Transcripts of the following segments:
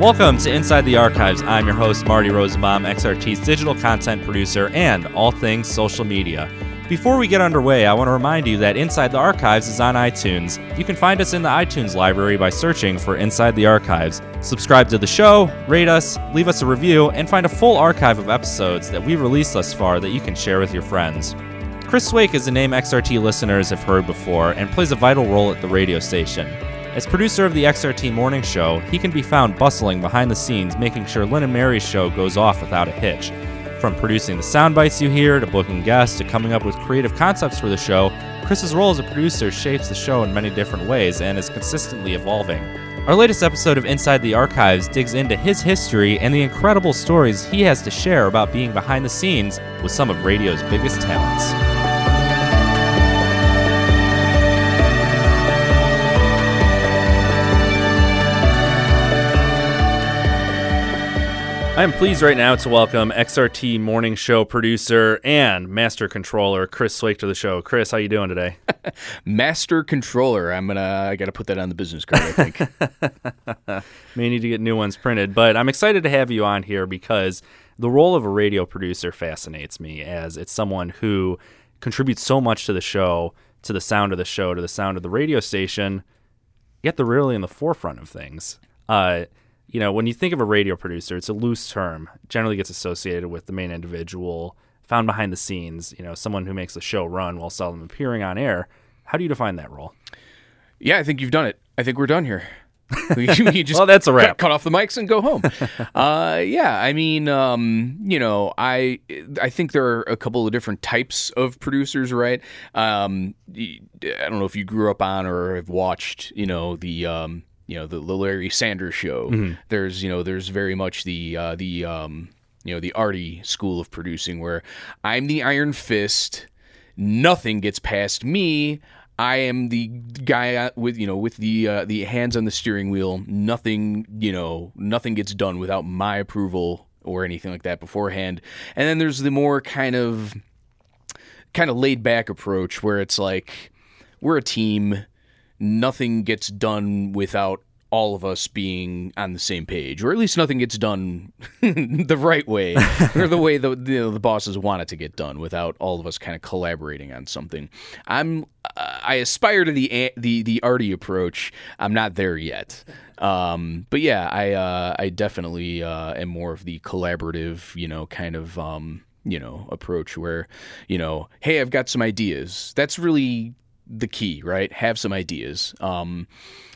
Welcome to Inside the Archives. I'm your host, Marty Rosenbaum, XRT's digital content producer and all things social media. Before we get underway, I want to remind you that Inside the Archives is on iTunes. You can find us in the iTunes library by searching for Inside the Archives. Subscribe to the show, rate us, leave us a review, and find a full archive of episodes that we've released thus far that you can share with your friends. Chris Cwiak is a name XRT listeners have heard before and plays a vital role at the radio station. As producer of the XRT Morning Show, he can be found bustling behind the scenes, making sure Lynn and Mary's show goes off without a hitch. From producing the sound bites you hear, to booking guests, to coming up with creative concepts for the show, Chris's role as a producer shapes the show in many different ways and is consistently evolving. Our latest episode of Inside the Archives digs into his history and the incredible stories he has to share about being behind the scenes with some of radio's biggest talents. I am pleased right now to welcome XRT Morning Show producer and master controller Chris Cwiak to the show. Chris, how you doing today? Master controller. I'm gonna. I gotta put that on the business card. I think. May need to get new ones printed, but I'm excited to have you on here because the role of a radio producer fascinates me, as it's someone who contributes so much to the show, to the sound of the show, to the sound of the radio station. Yet they're really in the forefront of things. Uh, you know, when you think of a radio producer, it's a loose term. It generally gets associated with the main individual found behind the scenes, you know, someone who makes the show run while seldom appearing on air. How do you define that role? yeah, I think you've done it. I think we're done here. We, we just Well, that's a wrap. Cut, cut off the mics and go home. uh, yeah, I mean, um, you know, I I think there are a couple of different types of producers, right? Um, I don't know if you grew up on or have watched, you know, the um, you know the, the Larry Sanders show. Mm-hmm. There's you know there's very much the uh, the um, you know the Artie school of producing where I'm the Iron Fist. Nothing gets past me. I am the guy with you know with the uh, the hands on the steering wheel. Nothing you know nothing gets done without my approval or anything like that beforehand. And then there's the more kind of kind of laid back approach where it's like we're a team. Nothing gets done without all of us being on the same page, or at least nothing gets done the right way, or the way the you know, the bosses want it to get done, without all of us kind of collaborating on something. I'm I aspire to the the the Artie approach. I'm not there yet. Um, but yeah, I uh, I definitely uh, am more of the collaborative, you know, kind of um, you know approach where you know, hey, I've got some ideas. That's really the key, right? Have some ideas. Um,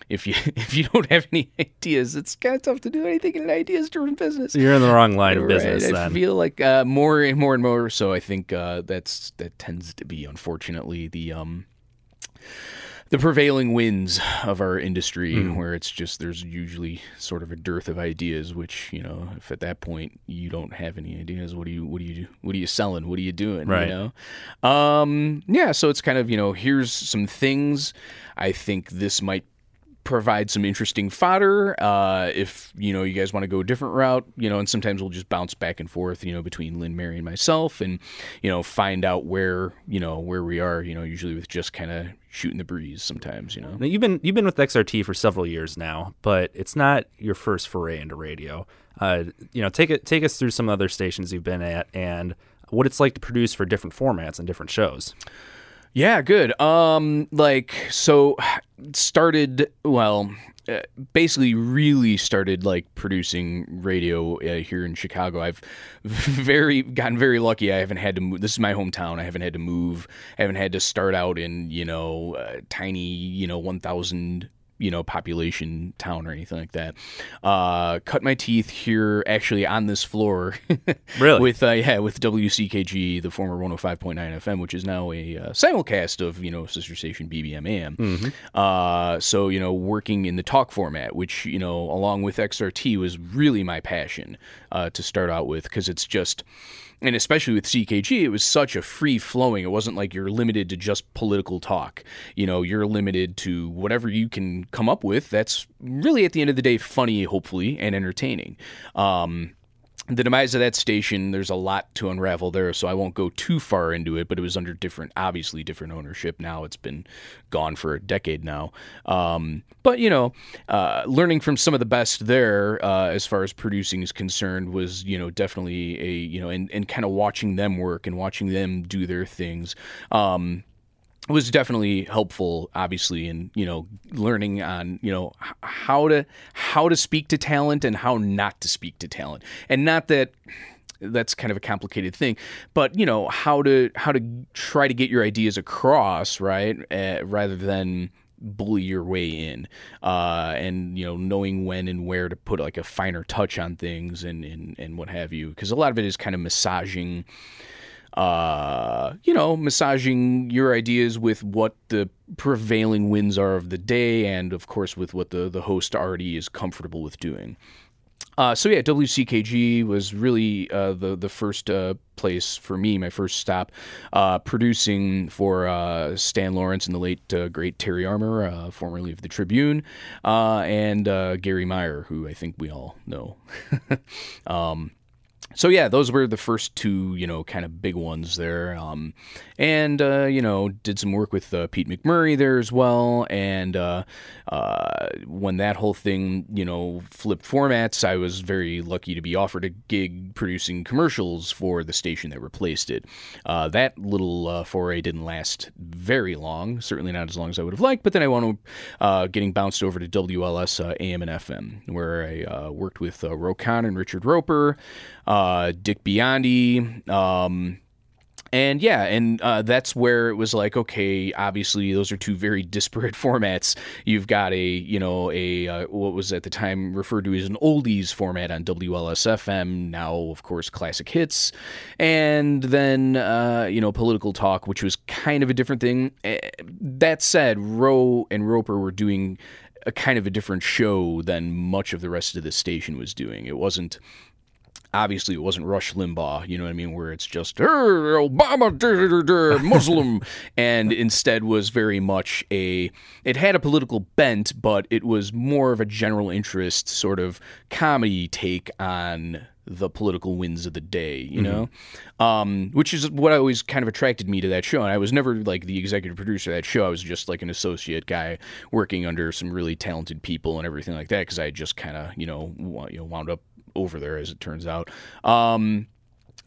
if you if you don't have any ideas, it's kind of tough to do anything in an ideas driven business. You're in the wrong line of Right, business I feel like uh, more and more and more. So I think uh, that's that tends to be unfortunately the um the prevailing winds of our industry, Hmm. where it's just there's usually sort of a dearth of ideas. Which you know, if at that point you don't have any ideas, what do you what do you do? What are you selling? What are you doing? Right. You know, um, yeah. So it's kind of you know, here's some things. I think this might provide some interesting fodder uh, if you know you guys want to go a different route you know and sometimes we'll just bounce back and forth you know between lynn mary and myself and you know find out where you know where we are you know usually with just kind of shooting the breeze sometimes you know Now, you've been you've been with XRT for several years now, but it's not your first foray into radio. Uh, you know, take it take us through some other stations you've been at and what it's like to produce for different formats and different shows. Yeah, good. Um, like so, started well. Uh, basically, really started like producing radio uh, here in Chicago. I've very gotten very lucky. I haven't had to move. This is my hometown. I haven't had to move. I haven't had to start out in you know uh, tiny you know one thousand you know population town or anything like that. Uh, cut my teeth here actually on this floor. Really? with uh, yeah with WCKG, the former 105.9 FM, which is now a uh, simulcast of you know sister station BBM AM. Uh, so you know working in the talk format, which you know along with XRT was really my passion uh, to start out with because it's just and especially with CKG, it was such a free flowing. It wasn't like you're limited to just political talk. You know, you're limited to whatever you can come up with. That's really at the end of the day funny, hopefully, and entertaining. Um, the demise of that station, there's a lot to unravel there, so I won't go too far into it. But it was under different, obviously different ownership. Now it's been gone for a decade now. Um, but you know, uh, learning from some of the best there, uh, as far as producing is concerned, was you know definitely a you know, and, and kind of watching them work and watching them do their things. Um, was definitely helpful obviously in you know learning on you know how to how to speak to talent and how not to speak to talent. And not that that's kind of a complicated thing but you know how to how to try to get your ideas across right uh, rather than bully your way in uh, and you know knowing when and where to put like a finer touch on things and and, and what have you because a lot of it is kind of massaging uh, you know, massaging your ideas with what the prevailing winds are of the day, and of course with what the the host already is comfortable with doing. Uh, so yeah, WCKG was really uh, the the first uh, place for me, my first stop, uh, producing for uh, Stan Lawrence and the late uh, great Terry Armour, uh, formerly of the Tribune, uh, and uh, Garry Meier, who I think we all know. um, so yeah, those were the first two, you know, kind of big ones there. Um, and uh, you know, did some work with uh, Pete McMurray there as well. And uh, uh, when that whole thing, you know, flipped formats, I was very lucky to be offered a gig producing commercials for the station that replaced it. Uh, that little uh, foray didn't last very long, certainly not as long as I would have liked. But then I wound up getting bounced over to WLS AM and FM, where I worked with uh, Roe Conn and Richard Roeper, uh, Dick Biondi. Um, and yeah, and uh, that's where it was like, okay, obviously those are two very disparate formats. You've got a, you know, a uh, what was at the time referred to as an oldies format on WLS FM, now of course classic hits, and then uh, you know political talk, which was kind of a different thing. Eh, That said, Roe and Roeper were doing a kind of a different show than much of the rest of the station was doing. It wasn't obviously it wasn't Rush Limbaugh, you know what I mean, where it's just "Er, Obama dur, dur, Muslim, and instead was very much a. It had a political bent, but it was more of a general interest sort of comedy take on the political winds of the day, you know, um, which is what always kind of attracted me to that show. And I was never like the executive producer of that show. I was just like an associate guy working under some really talented people and everything like that because I just kind of you know you know wound up over there as it turns out. Um,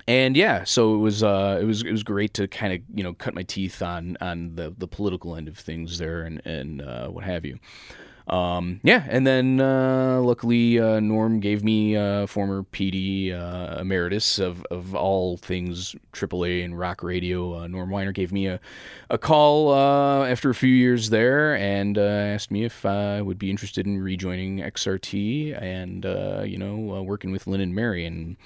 and yeah, so it was uh, it was it was great to kind of you know cut my teeth on on the the political end of things there and and uh, what have you. Um, yeah, and then uh, luckily uh, Norm gave me uh, former PD uh, emeritus of, of all things AAA and rock radio. Uh, Norm Winer gave me a a call uh, after a few years there and asked me if I would be interested in rejoining XRT and you know working with Lynn and Mary and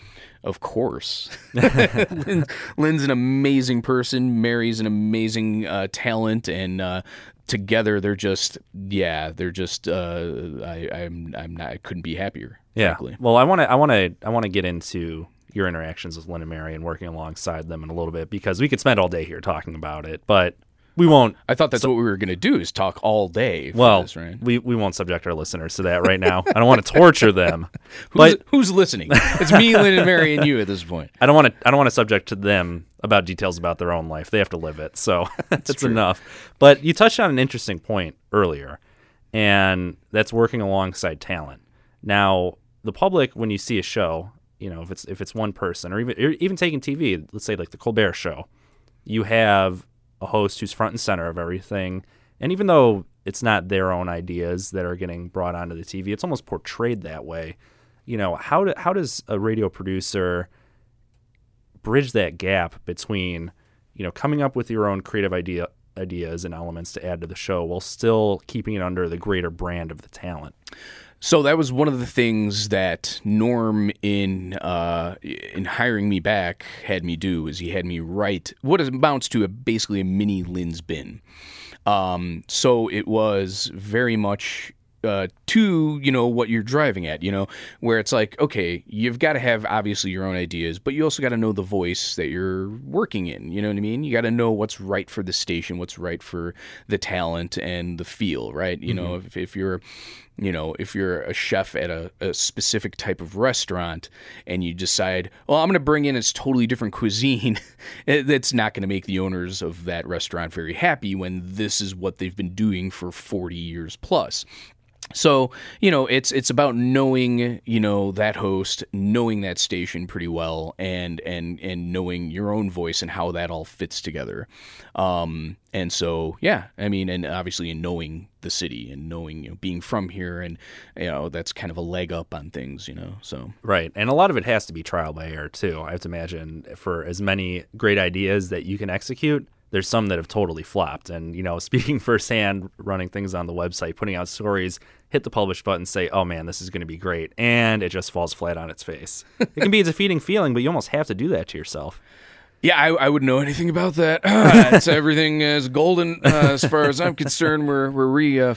of course. Lynn, Lynn's an amazing person. Mary's an amazing talent, and together they're just yeah, they're just. Uh, I, I'm I'm not. I couldn't be happier. Yeah. frankly. Well, I want to I want to I want to get into your interactions with Lynn and Mary and working alongside them in a little bit because we could spend all day here talking about it, but we won't. I thought that's what we were gonna do is talk all day. For Well, this, right? we we won't subject our listeners to that right now. I don't want to torture them, Who's, but who's listening? It's me, Lynn, and Mary, and you at this point. I don't want to I don't want to subject to them about details about their own life. They have to live it, so that's true. enough. But you touched on an interesting point earlier, and that's working alongside talent. Now, the public, when you see a show, you know, if it's if it's one person, or even or even taking TV, let's say like the Colbert Show, you have a host who's front and center of everything, and even though it's not their own ideas that are getting brought onto the TV, it's almost portrayed that way. You know, how do, how does a radio producer bridge that gap between you know coming up with your own creative idea ideas and elements to add to the show while still keeping it under the greater brand of the talent. So that was one of the things that Norm in uh, in hiring me back had me do is he had me write what amounts to a basically a mini Lynn's bin. Um, so it was very much uh, to you know what you're driving at you know where it's like okay you've got to have obviously your own ideas but you also got to know the voice that you're working in you know what i mean? You got to know what's right for the station what's right for the talent and the feel right? You know if, if you're you know if you're a chef at a, a specific type of restaurant and you decide well i'm going to bring in this totally different cuisine that's not going to make the owners of that restaurant very happy when this is what they've been doing for 40 years plus so you know it's it's about knowing you know that host knowing that station pretty well and and and knowing your own voice and how that all fits together um and so yeah i mean and obviously in knowing the city and knowing you know being from here and you know that's kind of a leg up on things you know so Right. And a lot of it has to be trial by error, too. I have to imagine for as many great ideas that you can execute, there's some that have totally flopped. And, you know, speaking firsthand, running things on the website, putting out stories, hit the publish button, say, oh man, this is going to be great. And it just falls flat on its face. it can be a defeating feeling, but you almost have to do that to yourself. Yeah, I, I wouldn't know anything about that. Uh, it's everything is golden uh, as far as I'm concerned. We're we're re uh.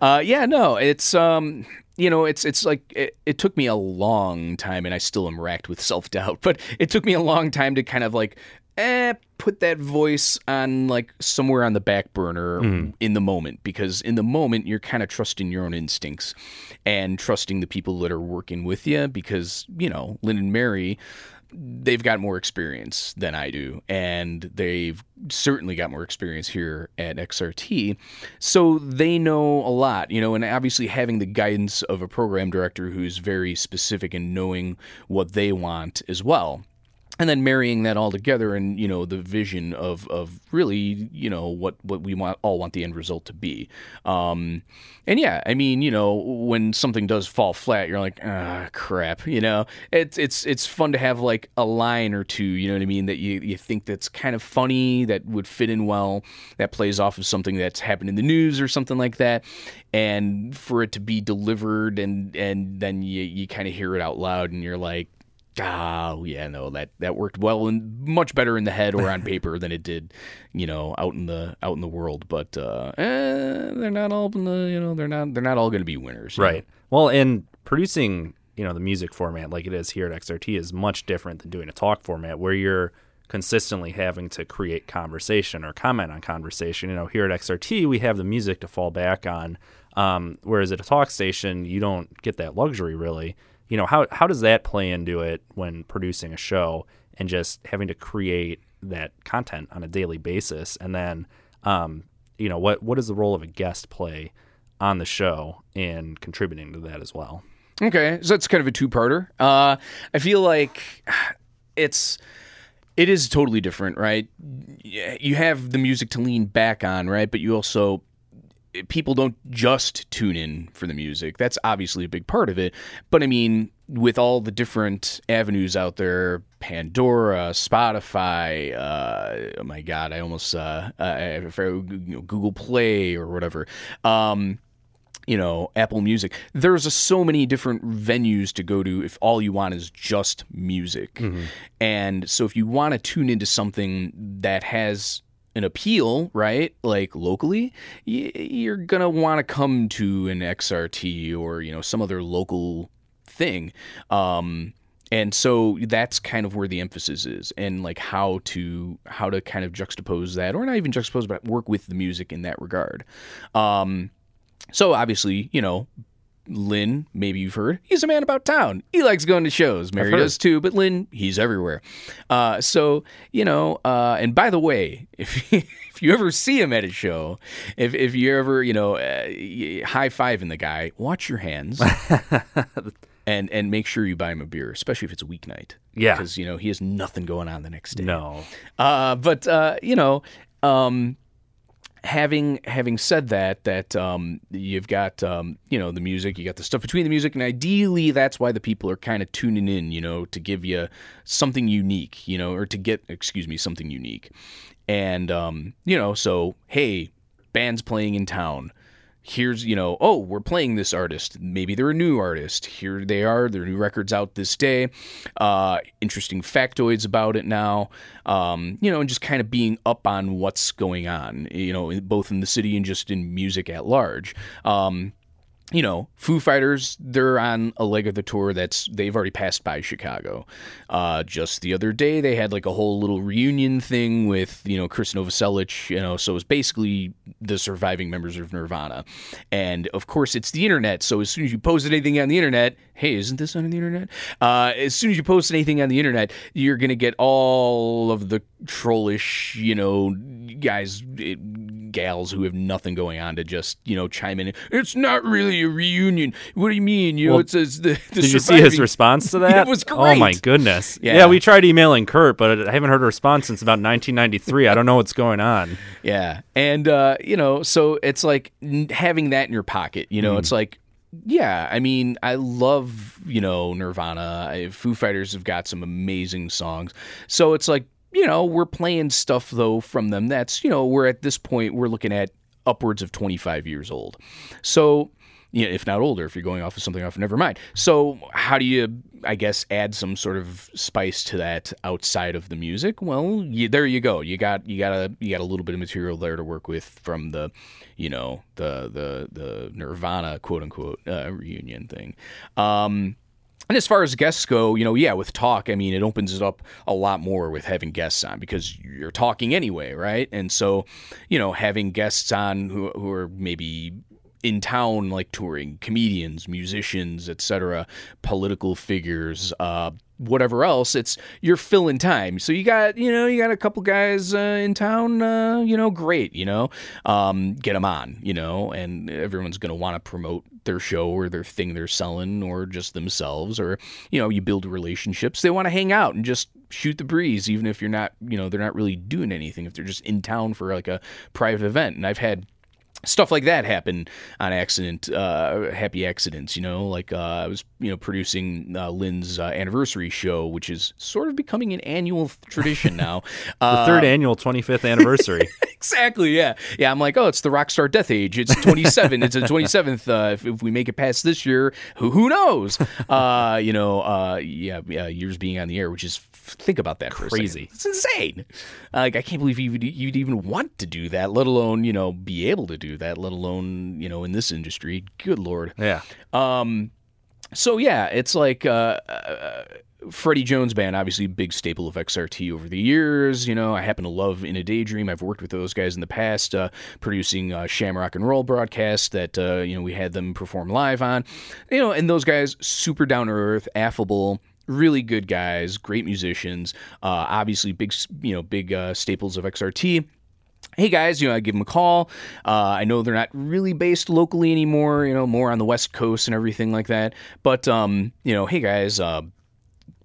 Uh, yeah, no, it's um, you know, it's it's like it, it took me a long time, and I still am racked with self doubt. But it took me a long time to kind of like eh, put that voice on like somewhere on the back burner in the moment because in the moment you're kind of trusting your own instincts and trusting the people that are working with you because you know Lynn and Mary they've got more experience than I do, and they've certainly got more experience here at XRT. So they know a lot, you know, and obviously having the guidance of a program director who's very specific and knowing what they want as well. And then marrying that all together and, you know, the vision of, of really, you know, what, what we want all want the end result to be. Um, and yeah, I mean, you know, when something does fall flat, you're like, ah, crap. You know, it's it's it's fun to have like a line or two. You know what I mean? That you you think that's kind of funny, that would fit in well, that plays off of something that's happened in the news or something like that, and for it to be delivered and and then you you kind of hear it out loud and you're like. Oh yeah, no that that worked well and much better in the head or on paper than it did, you know, out in the out in the world. But uh, eh, they're not all the you know they're not they're not all going to be winners, you know? Right. Well, and producing, you know, the music format like it is here at XRT is much different than doing a talk format where you're consistently having to create conversation or comment on conversation. You know, here at XRT, we have the music to fall back on. Um, whereas at a talk station, you don't get that luxury really. You know, how how does that play into it when producing a show and just having to create that content on a daily basis? And then, um, you know, what what does the role of a guest play on the show in contributing to that as well? Okay, so that's kind of a two-parter. Uh, I feel like it's it is totally different, right? You have the music to lean back on, right? But you also people don't just tune in for the music. That's obviously a big part of it. But I mean, with all the different avenues out there, Pandora, Spotify, uh, oh my God, I almost uh, I you know, Google Play or whatever. Um, you know, Apple Music. There's a, so many different venues to go to if all you want is just music. And so if you want to tune into something that has an appeal, right? Like locally, you're going to want to come to an XRT or, you know, some other local thing. Um and so that's kind of where the emphasis is and like how to how to kind of juxtapose that or not even juxtapose but work with the music in that regard um so obviously, you know, Lynn, maybe you've heard, he's a man about town. He likes going to shows. Mary does too, but Lynn, he's everywhere. Uh, so, you know, uh, and by the way, if if you ever see him at a show, if if you ever, you know, uh, high fiving the guy, watch your hands. And, and make sure you buy him a beer, especially if it's a weeknight. Yeah. Because, you know, he has nothing going on the next day. No. Uh, but uh, you know, um, having having said that, that um, you've got um, you know the music, you got the stuff between the music, and ideally that's why the people are kind of tuning in, you know, to give you something unique, you know, or to get excuse me something unique. and um, you know, so hey, bands playing in town. Here's you know, oh, we're playing this artist. Maybe they're a new artist. Here they are. Their new records out this day. Uh, interesting factoids about it now. Um, you know, and just kind of being up on what's going on. You know, both in the city and just in music at large. Um, you know, Foo Fighters, they're on a leg of the tour that's they've already passed by Chicago. Uh, just the other day, they had like a whole little reunion thing with you know Krist Novoselic. You know, so it's basically the surviving members of Nirvana, and of course it's the internet. So as soon as you post anything on the internet, hey, isn't this on the internet? Uh, as soon as you post anything on the internet, you're gonna get all of the trollish, you know, guys, gals who have nothing going on to just you know chime in. It's not really a reunion. What do you mean? You well, know, it says the. the did you see his response to that? it was great. Oh my goodness! Yeah. yeah, we tried emailing Kurt, but I haven't heard a response since about 1993. I don't know what's going on. Yeah, and uh, you know, so it's like having that in your pocket. You know, mm. it's like yeah, I mean, I love, you know, Nirvana. I, Foo Fighters have got some amazing songs. So it's like, you know, we're playing stuff though from them that's, you know, we're at this point we're looking at upwards of 25 years old. So, you know, if not older, if you're going off of something off, never mind. So, how do you, I guess, add some sort of spice to that outside of the music? Well, you, there you go. You got you got a you got a little bit of material there to work with from the, you know, the the the Nirvana quote unquote uh, reunion thing. Um, and as far as guests go, you know, yeah, with talk, I mean, it opens it up a lot more with having guests on because you're talking anyway, right? And so, you know, having guests on who, who are maybe in town like touring comedians musicians etc political figures uh, whatever else it's you're filling time so you got you know you got a couple guys uh, in town uh, you know great you know um, get them on you know and everyone's going to want to promote their show or their thing they're selling or just themselves or you know you build relationships they want to hang out and just shoot the breeze even if you're not you know they're not really doing anything if they're just in town for like a private event. And i've had stuff like that happen on accident uh, happy accidents you know like uh, i was you know producing uh, lynn's uh, anniversary show which is sort of becoming an annual tradition now. The third uh, annual 25th anniversary. Exactly yeah. Yeah i'm like oh it's the rockstar death age. It's 27 it's the 27th uh, if, if, we make it past this year who who knows? You know yeah, yeah years being on the air which is think about that crazy. It's insane. Like i can't believe you'd, you'd even want to do that let alone you know be able to do that, let alone you know in this industry. Good lord. Yeah. Um. So yeah, it's like uh, uh, Freddy Jones Band, obviously big staple of XRT over the years. You know, I happen to love In a Daydream. I've worked with those guys in the past, uh, producing uh, Shamrock and Roll broadcast that uh, you know we had them perform live on. You know, and those guys super down to earth, affable really good guys, great musicians, uh, obviously big, you know, big uh, staples of XRT hey guys, you know, I give them a call. Uh, I know they're not really based locally anymore, you know, more on the West Coast and everything like that. But, um, you know, hey guys, uh,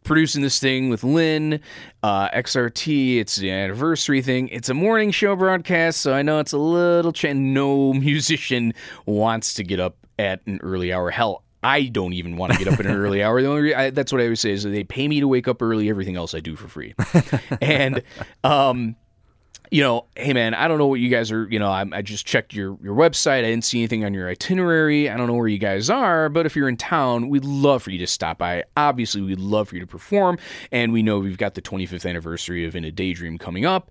producing this thing with Lynn, uh, XRT. It's the anniversary thing. It's a morning show broadcast, so I know it's a little ch- no musician wants to get up at an early hour. Hell, I don't even want to get up at an early hour. The only re- I, that's what I always say is they pay me to wake up early. Everything else I do for free. and um, you know, hey man, I don't know what you guys are. You know, I, I, just checked your your website. I didn't see anything on your itinerary. I don't know where you guys are, but if you're in town, we'd love for you to stop by. Obviously, we'd love for you to perform, and we know we've got the 25th anniversary of In a Daydream coming up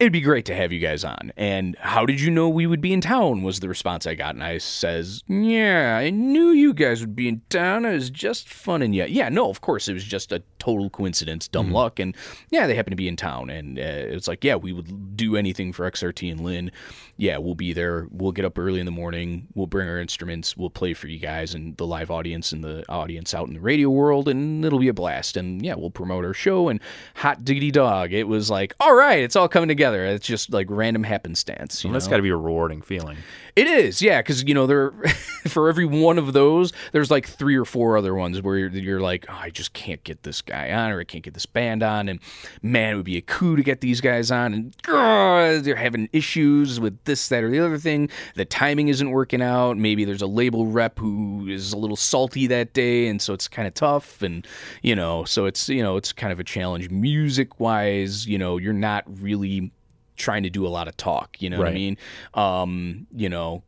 it'd be great to have you guys on. And how did you know we would be in town? Was the response I got. And I says, Yeah, I knew you guys would be in town. It was just fun and yeah. Yeah, no, of course, it was just a total coincidence, dumb mm-hmm. luck. And yeah, they happen to be in town. And uh, it's like, yeah, we would do anything for XRT and Lynn. Yeah, we'll be there. We'll get up early in the morning. We'll bring our instruments. We'll play for you guys and the live audience and the audience out in the radio world. And it'll be a blast. And yeah, we'll promote our show. And hot diggity dog. It was like, all right, it's all coming together. It's just like random happenstance. well, that's got to be a rewarding feeling. It is, yeah, because you know there, for every one of those, there's like three or four other ones where you're, you're like, oh, I just can't get this guy on, or I can't get this band on, and man, it would be a coup to get these guys on, and oh, they're having issues with this, that, or the other thing. The timing isn't working out. Maybe there's a label rep who is a little salty that day, and so it's kind of tough, and you know, so it's you know, it's kind of a challenge music wise. You know, you're not really trying to do a lot of talk. You know what I mean? Um, you know,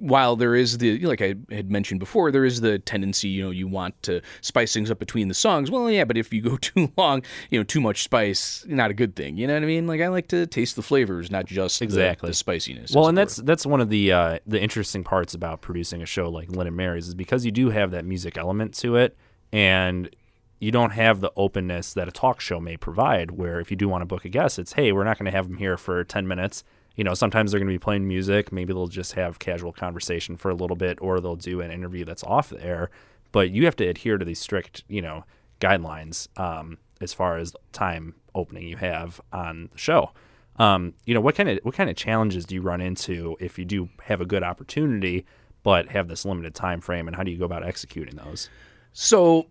while there is the like I had mentioned before, there is the tendency, you know, you want to spice things up between the songs. Well, yeah, but if you go too long, you know, too much spice, not a good thing. You know what I mean? Like I like to taste the flavors, not just Exactly. the, spiciness. Well, and that's that's one of the uh, the interesting parts about producing a show like Lynn and Mary's is because you do have that music element to it, and you don't have the openness that a talk show may provide. Where if you do want to book a guest, it's hey, we're not going to have them here for ten minutes. You know, sometimes they're going to be playing music. Maybe they'll just have casual conversation for a little bit, or they'll do an interview that's off the air. But you have to adhere to these strict, you know, guidelines um, as far as time opening you have on the show. Um, you know, what kind of what kind of challenges do you run into if you do have a good opportunity but have this limited time frame, and how do you go about executing those? So,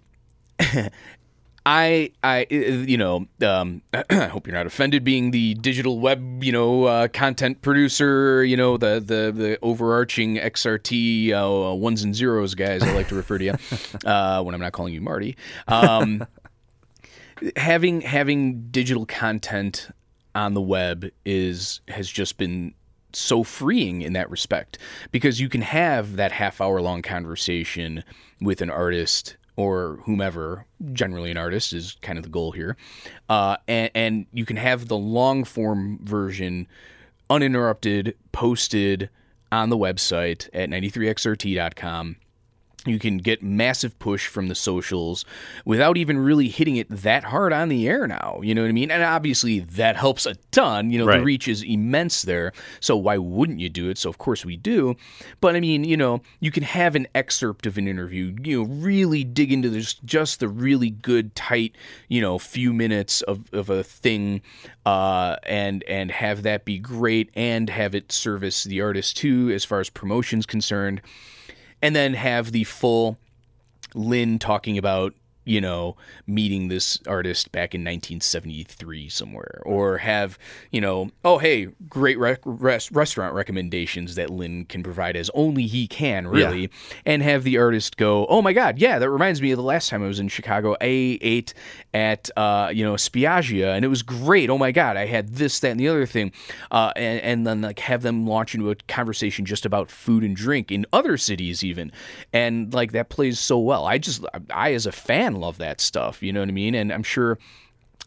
I, I, you know, um, I hope you're not offended being the digital web, you know, uh, content producer, you know, the the the overarching XRT uh, ones and zeros guys. I like to refer to you uh, when I'm not calling you Marty. Um, having having digital content on the web is has just been so freeing in that respect because you can have that half hour long conversation with an artist or whomever generally an artist is kind of the goal here. Uh, and, and you can have the long form version uninterrupted posted on the website at 93xrt.com you can get massive push from the socials without even really hitting it that hard on the air now. You know what I mean? And obviously that helps a ton. You know, the reach is immense there. So why wouldn't you do it? So of course we do. But I mean, you know, you can have an excerpt of an interview, you know, really dig into this just the really good, tight, you know, few minutes of, of a thing, uh, and and have that be great and have it service the artist too as far as promotion's concerned and then have the full Lynn talking about you know meeting this artist back in 1973 somewhere or have you know oh hey great rec- res- restaurant recommendations that Lynn can provide as only he can really and have the artist go oh my god yeah that reminds me of the last time I was in Chicago I ate at uh, you know Spiaggia and it was great oh my god I had this that and the other thing uh, and, and then like have them launch into a conversation just about food and drink in other cities even and like that plays so well. I just I as a fan love that stuff you know what I mean? And I'm sure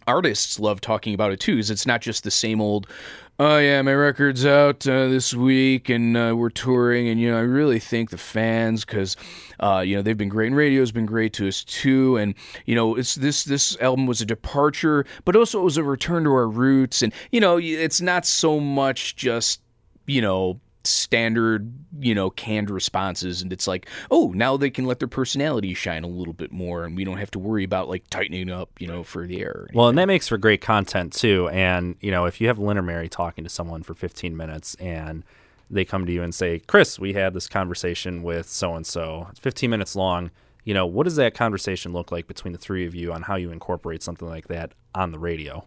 artists love talking about it too because it's not just the same old oh yeah my record's out uh, this week and uh, we're touring and you know i really thank the fans because uh, you know they've been great and radio's been great to us too and you know it's this this album was a departure but also it was a return to our roots and you know it's not so much just you know standard, you know, canned responses. And it's like, oh, now they can let their personality shine a little bit more, and we don't have to worry about like tightening up, you know, for the air. Well, and that makes for great content too. And you know, if you have Lynn or Mary talking to someone for 15 minutes and they come to you and say, "Chris, we had this conversation with so and so. It's 15 minutes long." You know, what does that conversation look like between the three of you on how you incorporate something like that on the radio?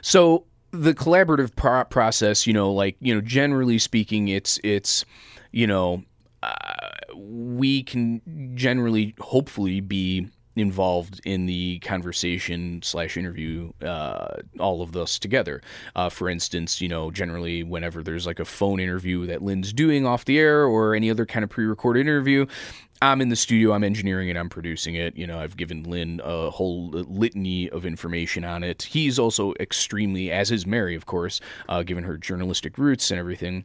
So the collaborative pro- process, you know, like you know, generally speaking, it's it's you know, uh, we can generally, hopefully, be involved in the conversation slash interview uh, all of this together. Uh, for instance you know generally whenever there's like a phone interview that lynn's doing off the air or any other kind of pre-recorded interview I'm in the studio, I'm engineering it, I'm producing it. You know, I've given Lynn a whole litany of information on it. He's also extremely, as is Mary, of course, uh, given her journalistic roots and everything.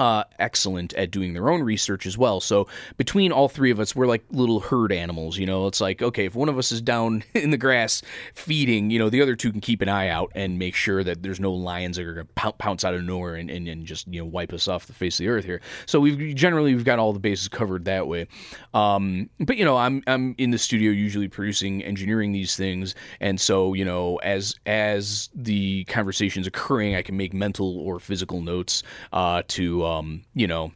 Uh, excellent at doing their own research as well. So between all three of us, we're like little herd animals. You know, it's like okay, if one of us is down in the grass feeding, you know, the other two can keep an eye out and make sure that there's no lions that are going to pounce out of nowhere and, and, and just you know wipe us off the face of the earth here. So we've generally we've got all the bases covered that way. Um, but you know, I'm I'm in the studio usually producing, engineering these things, and so you know, as as the conversation's occurring, I can make mental or physical notes uh, to um, you know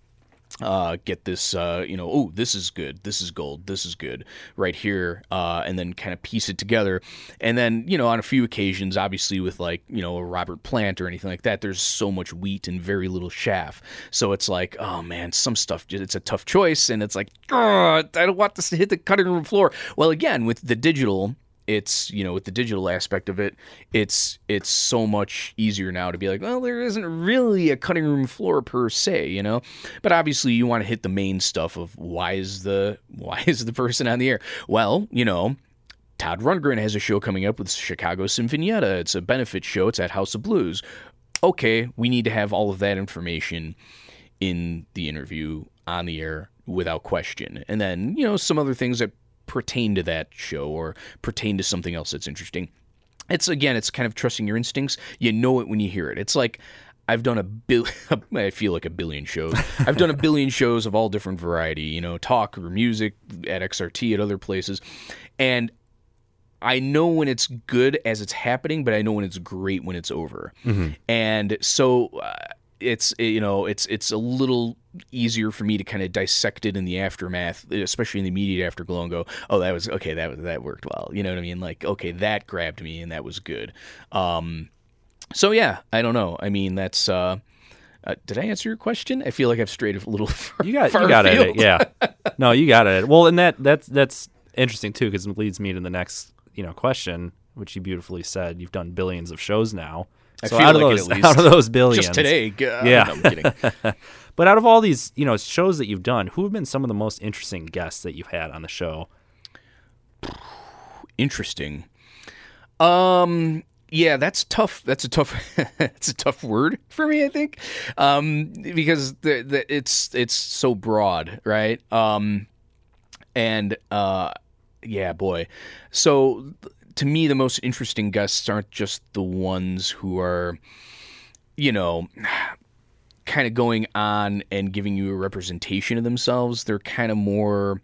uh, get this, uh, you know, oh, this is good, this is gold, this is good, right here, uh, and then kind of piece it together. And then, you know, on a few occasions, obviously with like, you know, a Robert Plant or anything like that, there's so much wheat and very little chaff. So it's like, oh man, some stuff, it's a tough choice, and it's like, I don't want this to hit the cutting room floor. Well, again, with the digital, it's you know with the digital aspect of it it's it's so much easier now to be like well there isn't really a cutting room floor per se you know but obviously you want to hit the main stuff of why is the why is the person on the air well you know Todd Rundgren has a show coming up with Chicago Sinfonietta. It's a benefit show. It's at House of Blues. Okay, we need to have all of that information in the interview on the air without question. And then, you know, some other things that pertain to that show or pertain to something else that's interesting. It's again, it's kind of trusting your instincts. You know it when you hear it. It's like I've done a bill. I feel like a billion shows. I've done a billion shows of all different variety. You know, talk or music at XRT at other places, and I know when it's good as it's happening, but I know when it's great when it's over. And so uh, it's you know it's it's a little easier for me to kind of dissect it in the aftermath, especially in the immediate afterglow, and go, oh, that was okay, that was that worked well. You know what I mean? Like, okay, that grabbed me and that was good. Um, so yeah, I don't know. I mean, that's. Uh, uh, did I answer your question? I feel like I've strayed a little far. You got far you got it. Yeah. No, you got it. Well, and that that's that's interesting too because it leads me to the next you know question, which you beautifully said. You've done billions of shows now. I so out of like those out of those billions, Just today. g- uh, Yeah. no, I'm kidding. But out of all these you know shows that you've done, who have been some of the most interesting guests that you've had on the show? Interesting. Um. Yeah, that's tough. That's a tough. that's a tough word for me. I think, um, because the, the it's it's so broad, right? Um, and uh, yeah, boy. So to me, the most interesting guests aren't just the ones who are, you know, kind of going on and giving you a representation of themselves. They're kind of more,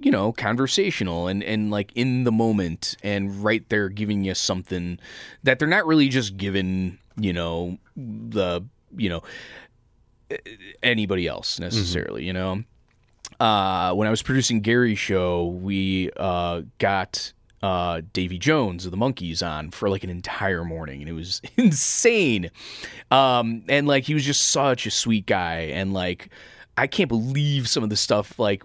you know, conversational and, and like in the moment and right there giving you something that they're not really just giving, you know, the, you know, anybody else necessarily, you know. Uh, when I was producing Gary's show, we uh, got uh, Davy Jones of the Monkees on for like an entire morning, and it was insane. Um, and like he was just such a sweet guy, and like I can't believe some of the stuff like.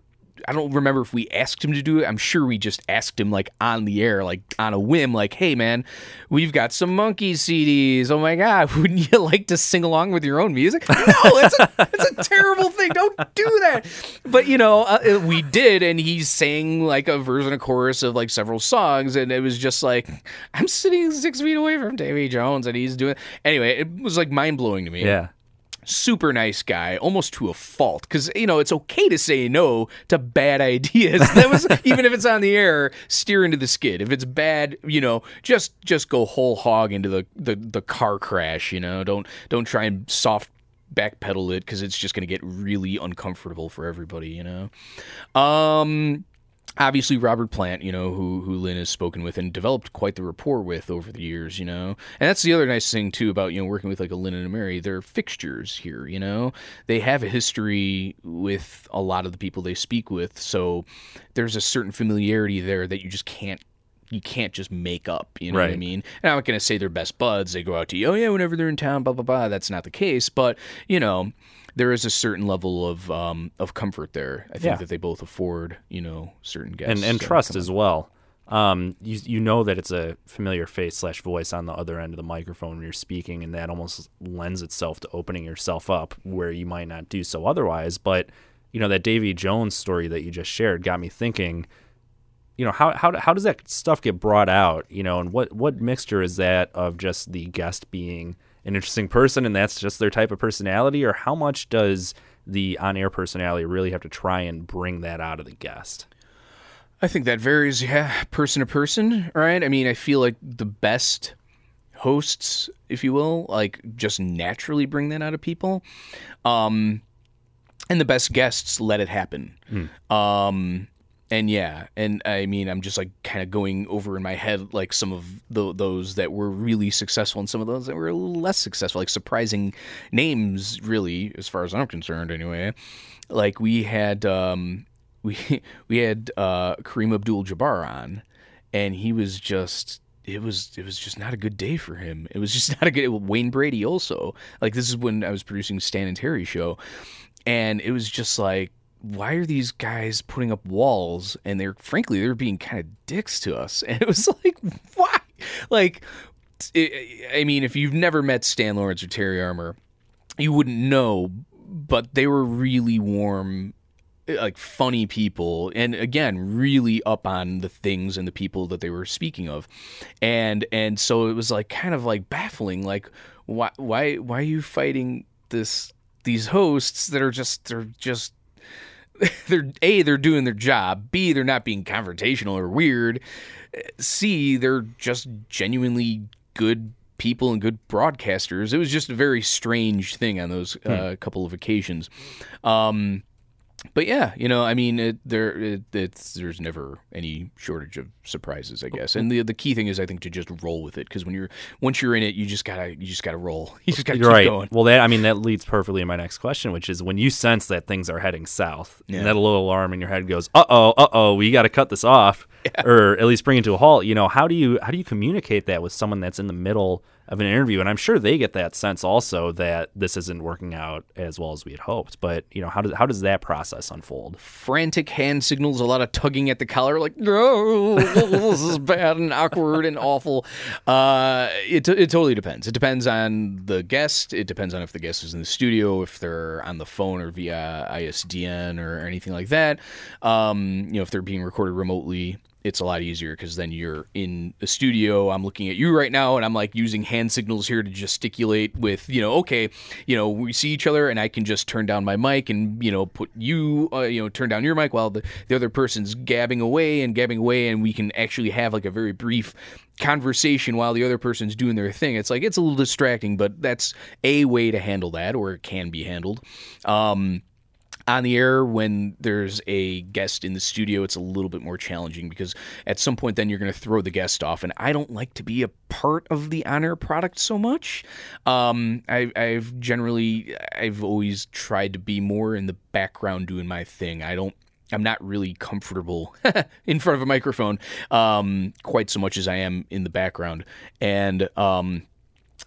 I don't remember if we asked him to do it. I'm sure we just asked him like on the air, like on a whim, like, "Hey man, we've got some Monkees CDs. Oh my god, wouldn't you like to sing along with your own music?" No, it's a, it's a terrible thing. Don't do that. But you know, uh, we did, and he sang like a verse and a chorus of like several songs, and it was just like I'm sitting six feet away from Davy Jones, and he's doing. Anyway, it was like mind blowing to me Yeah. Super nice guy, almost to a fault. Because you know it's okay to say no to bad ideas. That was even if it's on the air, steer into the skid. If it's bad, you know, just just go whole hog into the the, the car crash. You know, don't don't try and soft backpedal it because it's just going to get really uncomfortable for everybody. You know. Um obviously Robert Plant, you know, who who Lynn has spoken with and developed quite the rapport with over the years, you know. And that's the other nice thing too about, you know, working with like a Lynn and a Mary. They're fixtures here, you know. They have a history with a lot of the people they speak with, so there's a certain familiarity there that you just can't you can't just make up, you know what I mean? And I'm not gonna say they're best buds. They go out to you, oh yeah, whenever they're in town, blah blah blah. That's not the case, but you know, there is a certain level of um, of comfort there. I think Yeah. that they both afford, you know, certain guests and and trust as well. Um, you you know that it's a familiar face slash voice on the other end of the microphone when you're speaking, and that almost lends itself to opening yourself up where you might not do so otherwise. But you know that Davy Jones story that you just shared got me thinking. You know how how how does that stuff get brought out? You know, and what what mixture is that of just the guest being an interesting person and that's just their type of personality, or how much does the on air personality really have to try and bring that out of the guest? I think that varies, yeah, person to person, right? I mean, I feel like the best hosts, if you will, like just naturally bring that out of people. Um, and the best guests let it happen. Um, and yeah, and I mean, I'm just like kind of going over in my head like some of the, those that were really successful and some of those that were a little less successful, like surprising names, really, as far as I'm concerned, anyway. Like we had, um, we we had uh, Kareem Abdul-Jabbar on, and he was just it was it was just not a good day for him. It was just not a good Wayne Brady also. Like this is when I was producing Stan and Terry show, and it was just like why are these guys putting up walls? And they're frankly they're being kind of dicks to us. And it was like why? Like it, i mean if you've never met stan lawrence or terry armour you wouldn't know but they were really warm like funny people and again really up on the things and the people that they were speaking of. And and so it was like kind of like baffling like why why why are you fighting this these hosts that are just they're just they're a they're doing their job. B they're not being confrontational or weird. C they're just genuinely good people and good broadcasters. It was just a very strange thing on those uh, couple of occasions. Um but yeah, you know, I mean, it, there, it, it's there's never any shortage of surprises, I guess. And the the key thing is, I think, to just roll with it because when you're once you're in it, you just gotta you just gotta roll. You just gotta keep right. going. Well, that I mean that leads perfectly to my next question, which is when you sense that things are heading south, Yeah. and that little alarm in your head goes, "Uh oh, uh oh, we got to cut this off," or at least bring it to a halt. You know, how do you how do you communicate that with someone that's in the middle of an interview? And I'm sure they get that sense also that this isn't working out as well as we had hoped. But you know, how does how does that process unfold? Frantic hand signals, a lot of tugging at the collar, like no, this is bad and awkward and awful. Uh, it it totally depends. It depends on the guest. It depends on if the guest is in the studio, if they're on the phone or via ISDN or anything like that. Um, you know, if they're being recorded remotely. It's a lot easier because then you're in the studio. I'm looking at you right now, and I'm like using hand signals here to gesticulate with, you know, okay, you know, we see each other, and I can just turn down my mic and, you know, put you, uh, you know, turn down your mic while the, the other person's gabbing away and gabbing away, and we can actually have like a very brief conversation while the other person's doing their thing. It's like it's a little distracting, but that's a way to handle that, or it can be handled. Um, on the air when there's a guest in the studio it's a little bit more challenging because at some point then you're going to throw the guest off and i don't like to be a part of the on-air product so much um, I, i've generally i've always tried to be more in the background doing my thing i don't I'm not really comfortable in front of a microphone um, quite so much as I am in the background. And um,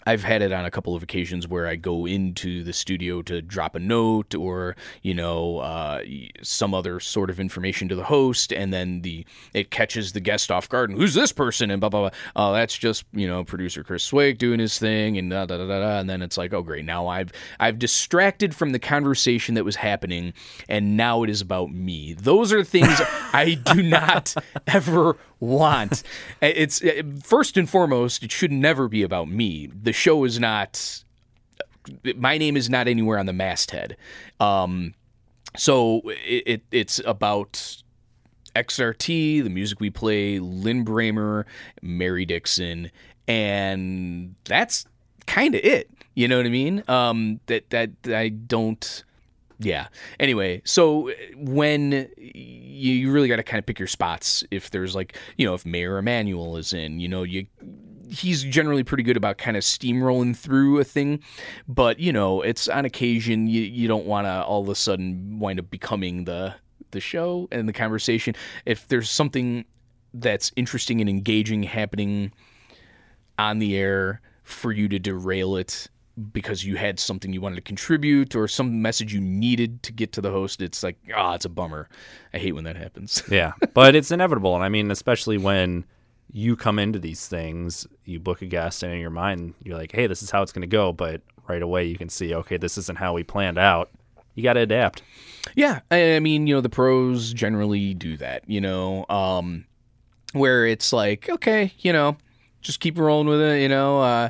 I've had it on a couple of occasions where I go into the studio to drop a note or you know uh, some other sort of information to the host, and then the it catches the guest off guard. And who's this person? And blah blah blah. Oh, that's just you know producer Chris Cwiak doing his thing, and da da da da. And then it's like, oh great, now I've I've distracted from the conversation that was happening, and now it is about me. Those are things I do not ever want. It's first and foremost, it should never be about me. The show is not. My name is not anywhere on the masthead. Um, so it, it it's about XRT, the music we play, Lin Brehmer, Mary Dixon, and that's kind of it. You know what I mean? Um, that that I don't. Yeah. Anyway, so when you, you really got to kind of pick your spots. If there's like, you know, if Mayor Emanuel is in, you know, you he's generally pretty good about kind of steamrolling through a thing, but you know, it's on occasion you you don't want to all of a sudden wind up becoming the the show and the conversation. If there's something that's interesting and engaging happening on the air for you to derail it because you had something you wanted to contribute or some message you needed to get to the host, it's like, ah, it's a bummer. I hate when that happens. Yeah, but it's inevitable, and I mean, especially when you come into these things, you book a guest, and in your mind, you're like, "Hey, this is how it's going to go," but right away you can see, okay, this isn't how we planned out. You got to adapt. Yeah, I mean, you know, the pros generally do that, you know, um, where it's like, okay, you know, just keep rolling with it, you know, uh,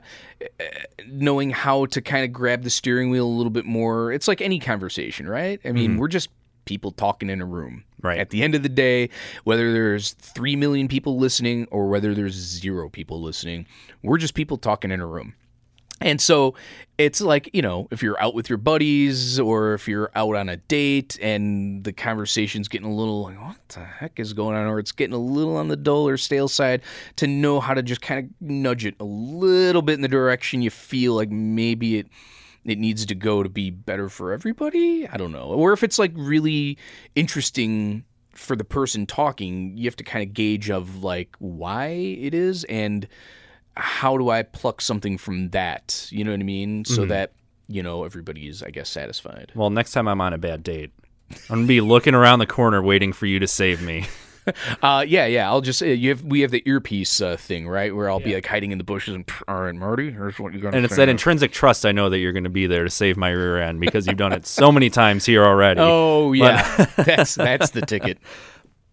knowing how to kind of grab the steering wheel a little bit more. It's like any conversation, right? I mean, we're just people talking in a room. Right. At the end of the day, whether there's 3 million people listening or whether there's zero people listening, we're just people talking in a room. And so it's like, you know, if you're out with your buddies or if you're out on a date and the conversation's getting a little like, what the heck is going on? Or it's getting a little on the dull or stale side to know how to just kind of nudge it a little bit in the direction you feel like maybe it it needs to go to be better for everybody. I don't know. Or if it's like really interesting for the person talking, you have to kind of gauge of like why it is and how do I pluck something from that? You know what I mean? So mm-hmm. that, you know, everybody is, I guess, satisfied. Well, next time I'm on a bad date, I'm gonna be looking around the corner waiting for you to save me. Uh, yeah, yeah. I'll just uh, you have we have the earpiece uh, thing, right? Where I'll be like hiding in the bushes and all right, Marty, here's what you're gonna. And it's that now." intrinsic trust I know that you're gonna be there to save my rear end because you've done it so many times here already. Oh yeah, that's that's the ticket.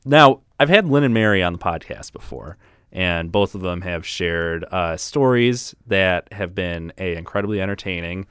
Now, I've had Lin and Mary on the podcast before, and both of them have shared uh, stories that have been a incredibly entertaining,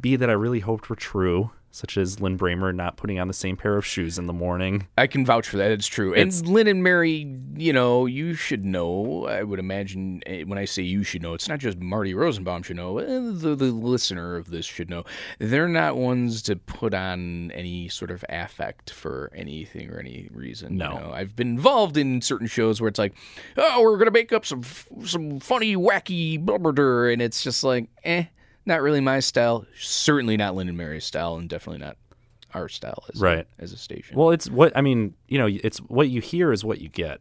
b that I really hoped were true, such as Lin Brehmer not putting on the same pair of shoes in the morning. I can vouch for that. It's true. And Lin and Mary, you know, you should know. I would imagine eh, when I say you should know, it's not just Marty Rosenbaum should know. eh, The, the listener of this should know. They're not ones to put on any sort of affect for anything or any reason. No. You know, I've been involved in certain shows where it's like, oh, we're gonna make up some some funny, wacky blubberder, and it's just like, eh, not really my style. Certainly not Lin and Mary's style, and definitely not our style as Right. a, as a station. Well, it's what I mean. You know, it's what you hear is what you get,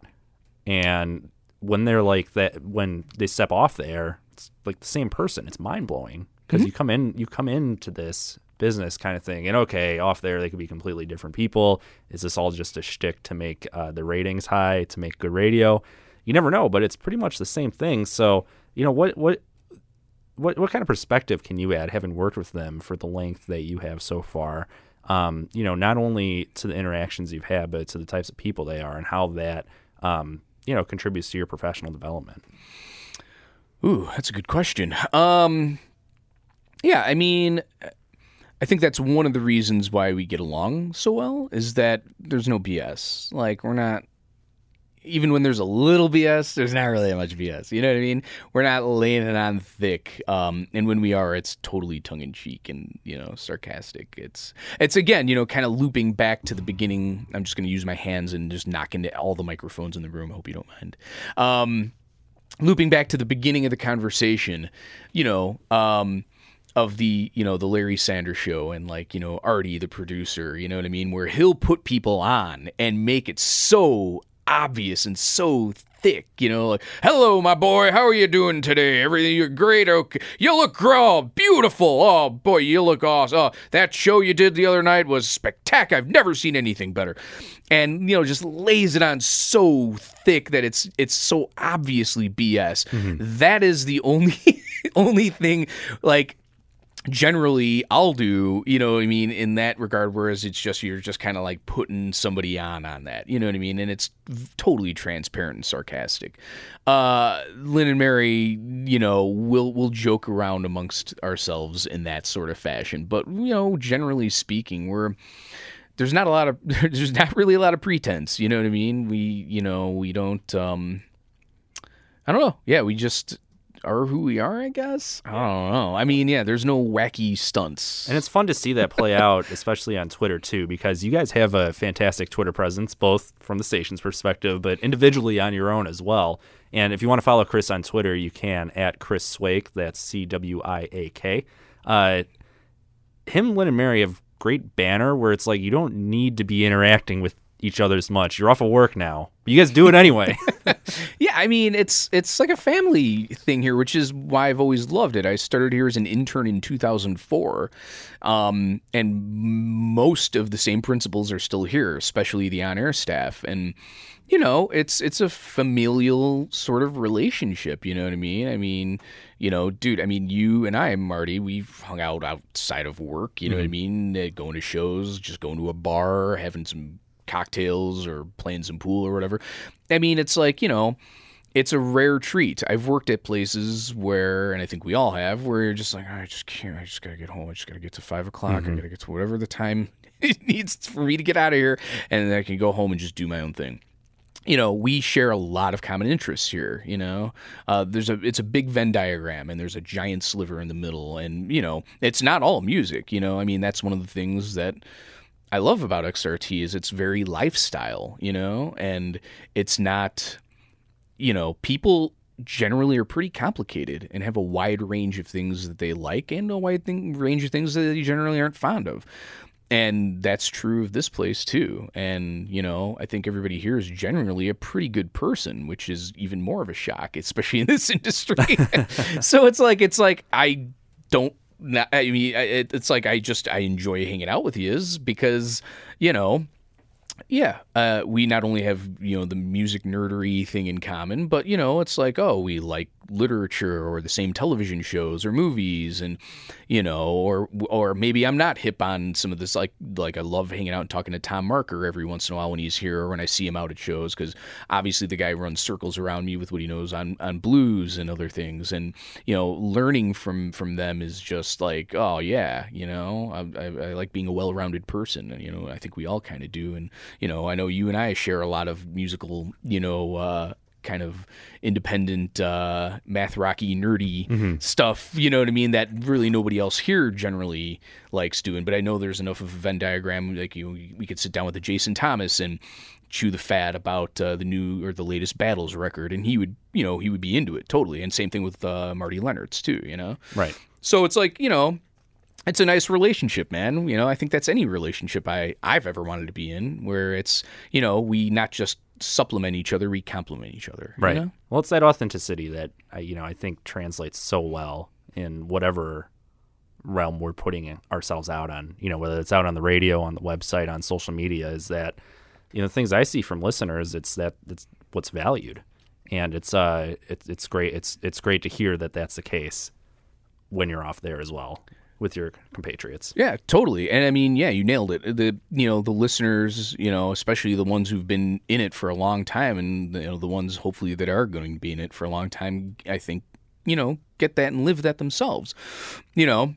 and when they're like that, when they step off the air, it's like the same person. It's mind blowing because you come in, you come into this business kind of thing, and okay, off there they could be completely different people. Is this all just a shtick to make uh, the ratings high, to make good radio? You never know, but it's pretty much the same thing. So, you know, what what what what kind of perspective can you add having worked with them for the length that you have so far um, you know not only to the interactions you've had but to the types of people they are and how that um, you know contributes to your professional development Ooh, that's a good question. Um, yeah, I mean, I think that's one of the reasons why we get along so well is that there's no BS. Like we're not. Even when there's a little BS, there's not really that much BS. You know what I mean? We're not laying it on thick. Um, and when we are, it's totally tongue in cheek and you know sarcastic. It's it's again, you know, kind of looping back to the beginning. I'm just going to use my hands and just knock into all the microphones in the room. I hope you don't mind. Um, looping back to the beginning of the conversation, you know, um, of the you know the Larry Sanders show and like you know Artie the producer, you know what I mean, where he'll put people on and make it so obvious and so thick, you know, like hello my boy, how are you doing today? Everything you're great, okay. You look oh, beautiful. Oh boy, you look awesome. Oh, that show you did the other night was spectacular. I've never seen anything better. And you know, just lays it on so thick that it's it's so obviously BS. Mm-hmm. That is the only only thing like generally I'll do, you know I mean, in that regard, whereas it's just you're just kind of like putting somebody on on that, you know what I mean? And it's totally transparent and sarcastic. Uh, Lin and Mary, you know, we'll, we'll joke around amongst ourselves in that sort of fashion. But, you know, generally speaking, we're, there's not a lot of, there's not really a lot of pretense, you know what I mean? We, you know, we don't, um, I don't know. Yeah, we just are who we are, I guess. I don't know. I mean, yeah, there's no wacky stunts. and it's fun to see that play out especially on twitter too because you guys have a fantastic twitter presence both from the station's perspective but individually on your own as well and if you want to follow chris on twitter you can at chris Cwiak that's c-w-i-a-k uh, him, Lin, and Mary have great banner where it's like you don't need to be interacting with each other as much. You're off of work now, but you guys do it anyway. Yeah, I mean it's it's like a family thing here, which is why I've always loved it. I started here as an intern in 2004, um, and most of the same principals are still here, especially the on-air staff. And you know, it's it's a familial sort of relationship. You know what I mean? I mean, you know, dude. I mean, you and I, Marty, we've hung out outside of work. You know what I mean? Uh, Going to shows, just going to a bar, having some cocktails or playing some pool or whatever. I mean, it's like, you know, it's a rare treat. I've worked at places where, and I think we all have, where you're just like, I just can't, I just gotta get home. I just gotta get to five o'clock. I gotta get to whatever the time it needs for me to get out of here. And then I can go home and just do my own thing you know we share a lot of common interests here you know uh, there's a it's a big venn diagram and there's a giant sliver in the middle and you know it's not all music you know i mean that's one of the things that i love about xrt is it's very lifestyle you know? And it's not you know people generally are pretty complicated and have a wide range of things that they like and a wide thing, range of things that they generally aren't fond of. And that's true of this place too. And you know i think everybody here is generally a pretty good person which is even more of a shock especially in this industry. So it's like it's like i don't not- I mean, it, it's like I just I enjoy hanging out with you because you know. Yeah, uh, we not only have you know the music nerdery thing in common, but you know it's like oh we like literature or the same television shows or movies, and you know or or maybe I'm not hip on some of this like like I love hanging out and talking to Tom Marker every once in a while when he's here or when I see him out at shows because obviously the guy runs circles around me with what he knows on on blues and other things, and you know learning from from them is just like oh yeah you know I, I, I like being a well-rounded person, and you know I think we all kind of do, and you know I know you and I share a lot of musical you know. Uh, kind of independent uh math rocky nerdy stuff you know what i mean that really nobody else here generally likes doing but i know there's enough of a venn diagram like you we could sit down with a jason thomas and chew the fat about uh, the new or the latest battles record and he would you know he would be into it totally and same thing with uh, marty Lennartz too you know Right. so it's like you know it's a nice relationship, man. You know, I think that's any relationship I I've ever wanted to be in, where it's you know we not just supplement each other, we complement each other. you Right. know? Well, it's that authenticity that I, you know I think translates so well in whatever realm we're putting ourselves out on. You know, whether it's out on the radio, on the website, on social media, is that you know things I see from listeners. It's that it's what's valued, and it's uh it's it's great. It's it's great to hear that that's the case when you're off there as well with your compatriots. Yeah, totally. And I mean, yeah, you nailed it. The you know the listeners, you know, especially the ones who've been in it for a long time, and you know the ones hopefully that are going to be in it for a long time. I think you know get that and live that themselves. You know,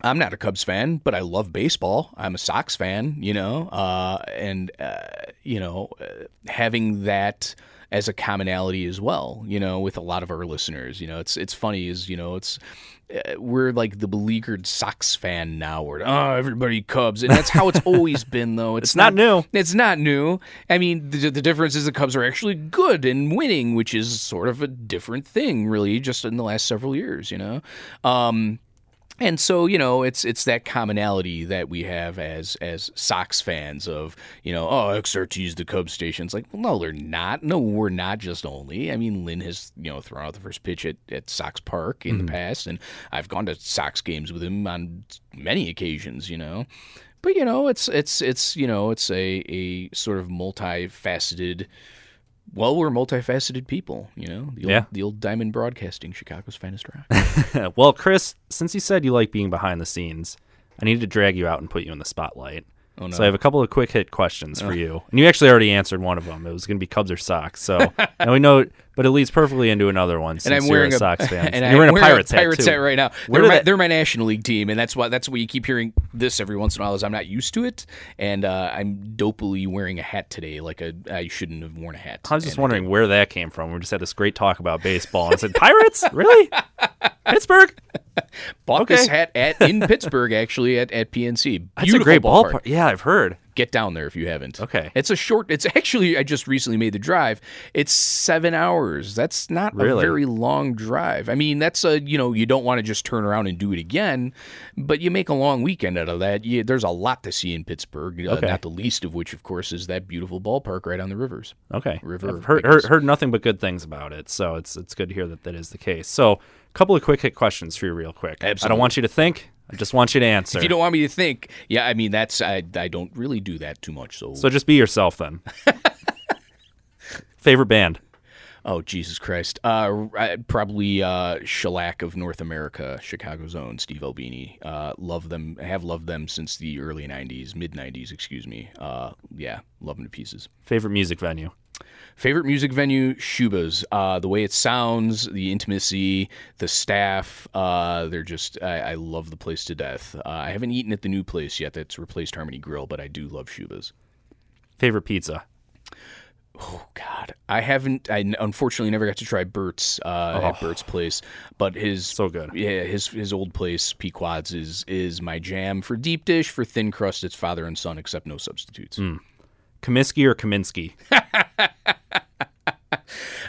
I'm not a Cubs fan, but I love baseball. I'm a Sox fan, you know, uh, and uh, you know, uh, having that as a commonality as well, you know, with a lot of our listeners, you know, it's it's funny is you know it's we're like the beleaguered Sox fan now. We're oh everybody Cubs, and that's how it's always been though. It's, It's not new. It's not new. I mean, the, the difference is the Cubs are actually good and winning, which is sort of a different thing, really, just in the last several years, you know. Um, and so you know it's it's that commonality that we have as as Sox fans of you know oh XRT's the Cubs station. It's like well, no they're not. No, we're not just only. I mean Lin has you know thrown out the first pitch at, at Sox Park in the mm-hmm. past, and I've gone to Sox games with him on many occasions. You know, but you know it's it's it's you know it's a a sort of multifaceted. Well, we're multifaceted people, you know. The old, Yeah. the old Diamond Broadcasting, Chicago's finest rock. well, Chris, since you said you like being behind the scenes, I needed to drag you out and put you in the spotlight. Oh, no. So I have a couple of quick hit questions for you, and you actually already answered one of them. It was going to be Cubs or Sox. So now we know, but it leads perfectly into another one. Since and I'm you're wearing a Sox fan, and you're I'm wearing a Pirates, Pirates hat, hat right now. Where They're my, that- they're my National League team, and that's why that's why you keep hearing this every once in a while. Is I'm not used to it, and uh, I'm dopily wearing a hat today, like a I shouldn't have worn a hat. I was just wondering where that came from. We just had this great talk about baseball, and I said, "Pirates, really? Pittsburgh? bought this okay. hat at in Pittsburgh actually at, at PNC. That's a great ballpark. ballpark. Yeah, I've heard. Get down there if you haven't. Okay. It's a short. It's actually I just recently made the drive. It's seven hours. That's not a very long drive. I mean, that's a you know you don't want to just turn around and do it again, but you make a long weekend out of that. You, there's a lot to see in Pittsburgh. Uh, Okay. not the least of which, of course, is that beautiful ballpark right on the rivers. Okay, River I've heard, heard heard nothing but good things about it, so it's it's good to hear that that is the case. So, a couple of quick hit questions for you, real quick. I don't want you to think. I just want you to answer. If you don't want me to think, yeah, I mean that's I I don't really do that too much. So, so just be yourself then. Favorite band? oh Jesus Christ, uh, I- probably uh, Shellac of North America, Chicago's own Steve Albini. Uh, love them. I have loved them since the early '90s, mid '90s, excuse me. Uh, yeah, love them to pieces. Favorite music venue? Favorite music venue, Schubas. Uh, the way it sounds, the intimacy, the staff, uh, they're just, I, I love the place to death. Uh, I haven't eaten at the new place yet that's replaced Harmony Grill, but I do love Schubas. Favorite pizza? Oh, God. I haven't. I unfortunately never got to try Burt's uh, at Burt's place, but his, So good. yeah, his his old place, Pequod's, is, is my jam. For deep dish, for thin crust, it's father and son, except no substitutes. Comiskey or Kaminsky?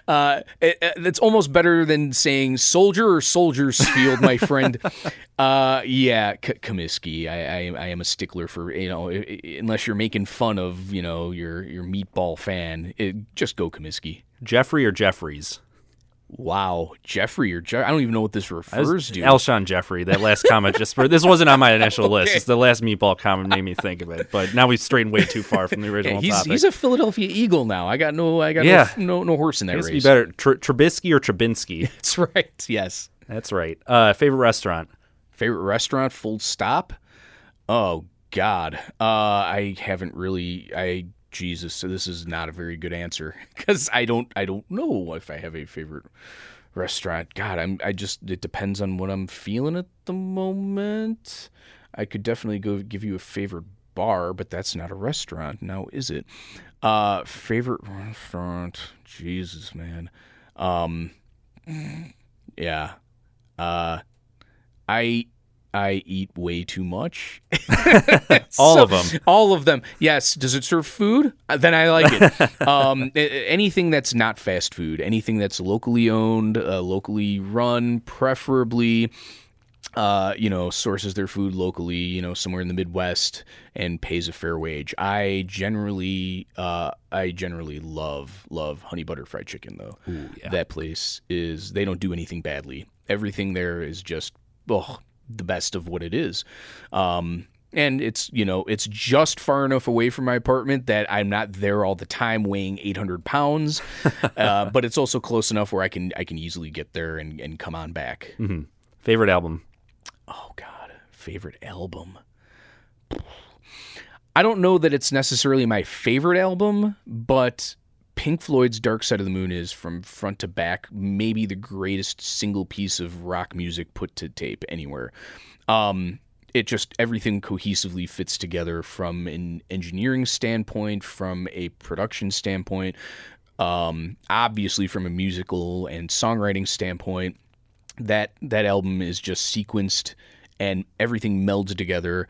Uh, it, it- that's almost better than saying soldier or soldiers field, my friend. uh, yeah, K- Comiskey. I, I I am a stickler for you know, unless you're making fun of you know your your meatball fan, it, just go Comiskey. Jeffrey or Jeffries? Wow, Jeffrey or I don't even know what this refers to. Alshon Jeffery. That last comment just for this wasn't on my initial list. It's the last meatball comment made me think of it. But now we've strayed way too far from the Yeah, original he's topic. he's a Philadelphia Eagle now. I got no I got Yeah. no, no no horse in that used be race. better. Tr- Trubisky or Trubinsky? That's right. Yes. That's right. Uh, favorite restaurant? Favorite restaurant? Full stop. Oh God. Uh, I haven't really. I Jesus. So this is not a very good answer because I don't. I don't know if I have a favorite restaurant. God, I'm. I just. It depends on what I'm feeling at the moment. I could definitely go give you a favorite bar, but that's not a restaurant now, is it? Uh, favorite restaurant. Jesus, man. Um. Yeah. Uh. I I eat way too much. All So- of them. All of them. Yes. Does it serve food? Uh, Then I like it. um, anything that's not fast food, anything that's locally owned, uh, locally run, preferably. Uh, you know, sources their food locally, you know, somewhere in the Midwest and pays a fair wage. I generally, uh, I generally love, love honey butter fried chicken though. That place is, they don't do anything badly. Everything there is just, oh, the best of what it is. Um, and it's you know it's just far enough away from my apartment that I'm not there all the time weighing 800 pounds, uh, but it's also close enough where I can I can easily get there and, and come on back. Favorite album? Oh God, favorite album. I don't know that it's necessarily my favorite album, but Pink Floyd's Dark Side of the Moon is from front to back maybe the greatest single piece of rock music put to tape anywhere. Um, it just everything cohesively fits together from an engineering standpoint, from a production standpoint, um, obviously from a musical and songwriting standpoint that that album is just sequenced and everything melds together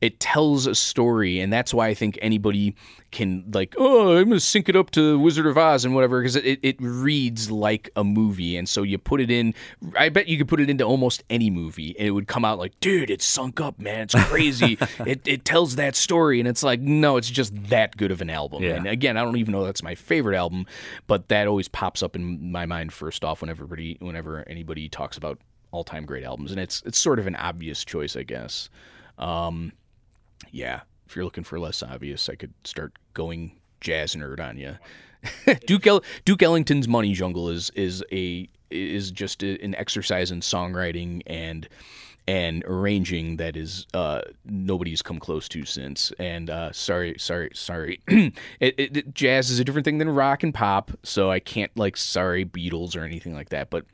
it tells a story and that's why i think anybody can like oh i'm gonna sync it up to wizard of oz and whatever because it, it reads like a movie and so you put it in i bet you could put it into almost any movie and it would come out like dude it's sunk up man. It's crazy. It, it tells that story and it's like no it's just that good of an album. Yeah. and again i don't even know that's my favorite album but that always pops up in my mind first off whenever everybody whenever anybody talks about all-time great albums and it's it's sort of an obvious choice i guess. Um yeah if you're looking for less obvious i could start going jazz nerd on you duke El- duke ellington's money jungle is is a is just a, an exercise in songwriting and and arranging that is uh, nobody's come close to since. And uh, sorry, sorry, sorry. it, it, it- jazz is a different thing than rock and pop, so I can't like sorry Beatles or anything like that. But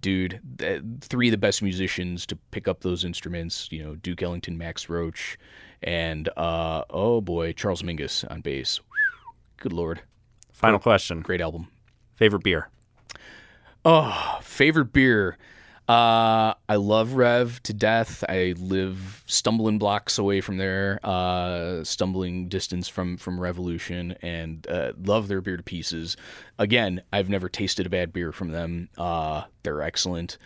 dude, th- three of the best musicians to pick up those instruments, you know, Duke Ellington, Max Roach, and uh, oh boy, Charles Mingus on bass. Good lord, Final question. great album. Favorite beer? Oh, favorite beer. Uh, I love Rev to death. I live stumbling blocks away from there, uh, stumbling distance from from Revolution, and uh, love their beer to pieces. Again, I've never tasted a bad beer from them. Uh, they're excellent,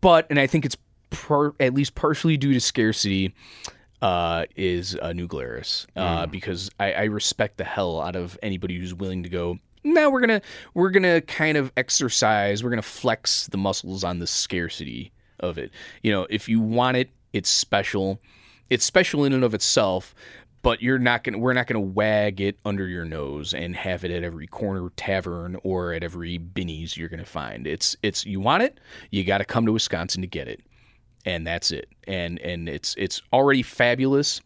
but and I think it's par- at least partially due to scarcity. Uh, is uh, New Glarus uh, because I, I respect the hell out of anybody who's willing to go. Now we're gonna we're gonna kind of exercise. We're gonna flex the muscles on the scarcity of it. You know, if you want it, it's special. It's special in and of itself, but you're not gonna we're not gonna wag it under your nose and have it at every corner tavern or at every Binny's you're gonna find. It's it's you want it, you got to come to Wisconsin to get it and that's it. And and it's it's already fabulous,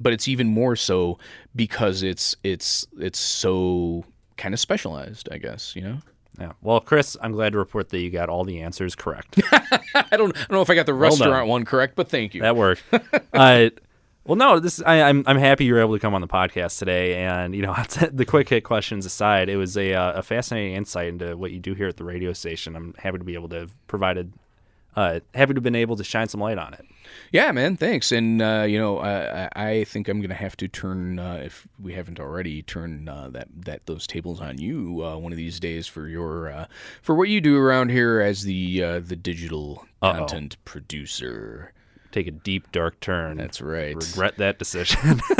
but it's even more so because it's it's it's so kind of specialized, I guess, you know. Yeah. Well, Chris, I'm glad to report that you got all the answers correct. I don't I don't know if I got the restaurant one correct, but thank you. that worked. uh, well, no, this I, I'm I'm happy you were able to come on the podcast today, and you know the quick hit questions aside, it was a uh, a fascinating insight into what you do here at the radio station. I'm happy to be able to have provided, uh, happy to have been able to shine some light on it. Yeah, man, thanks. And uh, you know, I, I think I'm gonna have to turn, uh, if we haven't already, turn uh, that that those tables on you uh, one of these days for your uh, for what you do around here as the uh, the digital Uh-oh. content producer. take a deep dark turn. That's right. Regret that decision,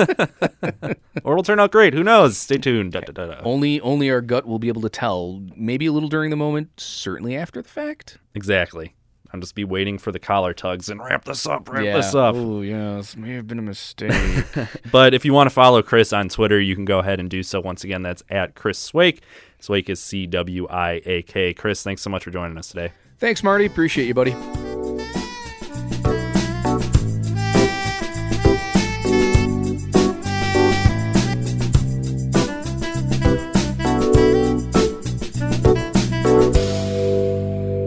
or it'll turn out great. Who knows? Stay tuned. Da, da, da. Only only our gut will be able to tell. Maybe a little during the moment, certainly after the fact. Exactly. I'll just be waiting for the collar tugs and wrap this up, wrap this up. Oh yeah, this may have been a mistake. But if you want to follow Chris on Twitter, you can go ahead and do so. Once again, that's at Chris Cwiak. Cwiak is C W I A K. Chris, thanks so much for joining us today. Thanks, Marty. Appreciate you, buddy.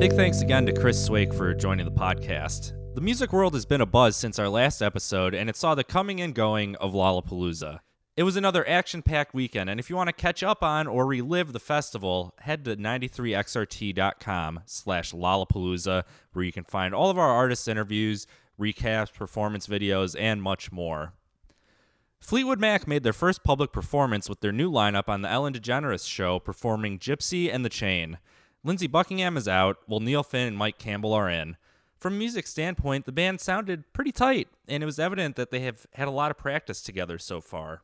Big thanks again to Chris Cwiak for joining the podcast. The music world has been a buzz since our last episode, and it saw the coming and going of Lollapalooza. It was another action packed weekend, and if you want to catch up on or relive the festival, head to 93xrt.com slash Lollapalooza, where you can find all of our artist interviews, recaps, performance videos, and much more. Fleetwood Mac made their first public performance with their new lineup on the Ellen DeGeneres show, performing Gypsy and the Chain. Lindsey Buckingham is out, while Neil Finn and Mike Campbell are in. From a music standpoint, the band sounded pretty tight, and it was evident that they have had a lot of practice together so far.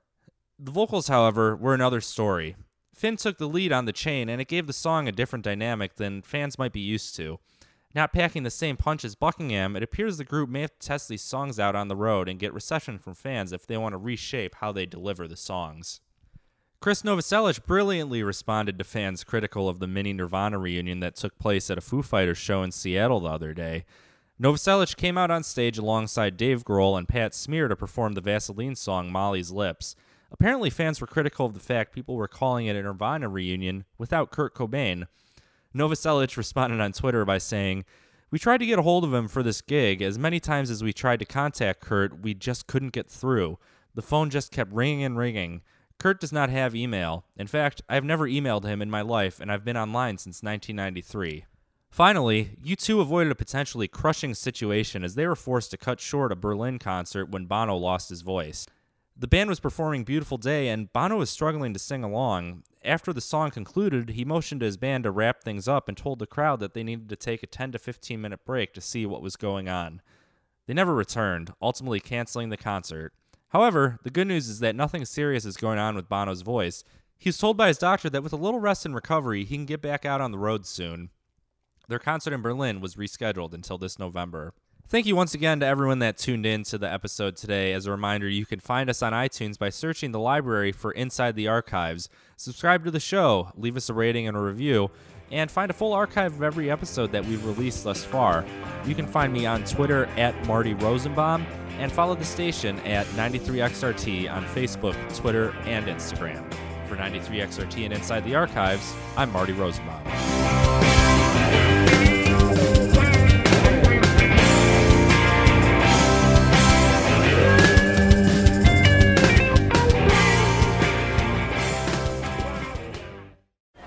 The vocals, however, were another story. Finn took the lead on the chain, and it gave the song a different dynamic than fans might be used to. Not packing the same punch as Buckingham, it appears the group may have to test these songs out on the road and get reception from fans if they want to reshape how they deliver the songs. Krist Novoselic brilliantly responded to fans critical of the mini Nirvana reunion that took place at a Foo Fighters show in Seattle the other day. Novoselic came out on stage alongside Dave Grohl and Pat Smear to perform the Vaseline song Molly's Lips. Apparently, fans were critical of the fact people were calling it a Nirvana reunion without Kurt Cobain. Novoselic responded on Twitter by saying, We tried to get a hold of him for this gig. As many times as we tried to contact Kurt, we just couldn't get through. The phone just kept ringing and ringing. Kurt does not have email. In fact, I've never emailed him in my life, and I've been online since 1993. Finally, U2 avoided a potentially crushing situation as they were forced to cut short a Berlin concert when Bono lost his voice. The band was performing Beautiful Day, and Bono was struggling to sing along. After the song concluded, he motioned to his band to wrap things up and told the crowd that they needed to take a 10 to 15 minute break to see what was going on. They never returned, ultimately canceling the concert. However, the good news is that nothing serious is going on with Bono's voice. He was told by his doctor that with a little rest and recovery, he can get back out on the road soon. Their concert in Berlin was rescheduled until this November. Thank you once again to everyone that tuned in to the episode today. As a reminder, you can find us on iTunes by searching the library for Inside the Archives. Subscribe to the show, leave us a rating and a review, and find a full archive of every episode that we've released thus far. You can find me on Twitter at Marty Rosenbaum and follow the station at 93XRT on Facebook, Twitter, and Instagram. For 93XRT and Inside the Archives, I'm Marty Rosenbaum.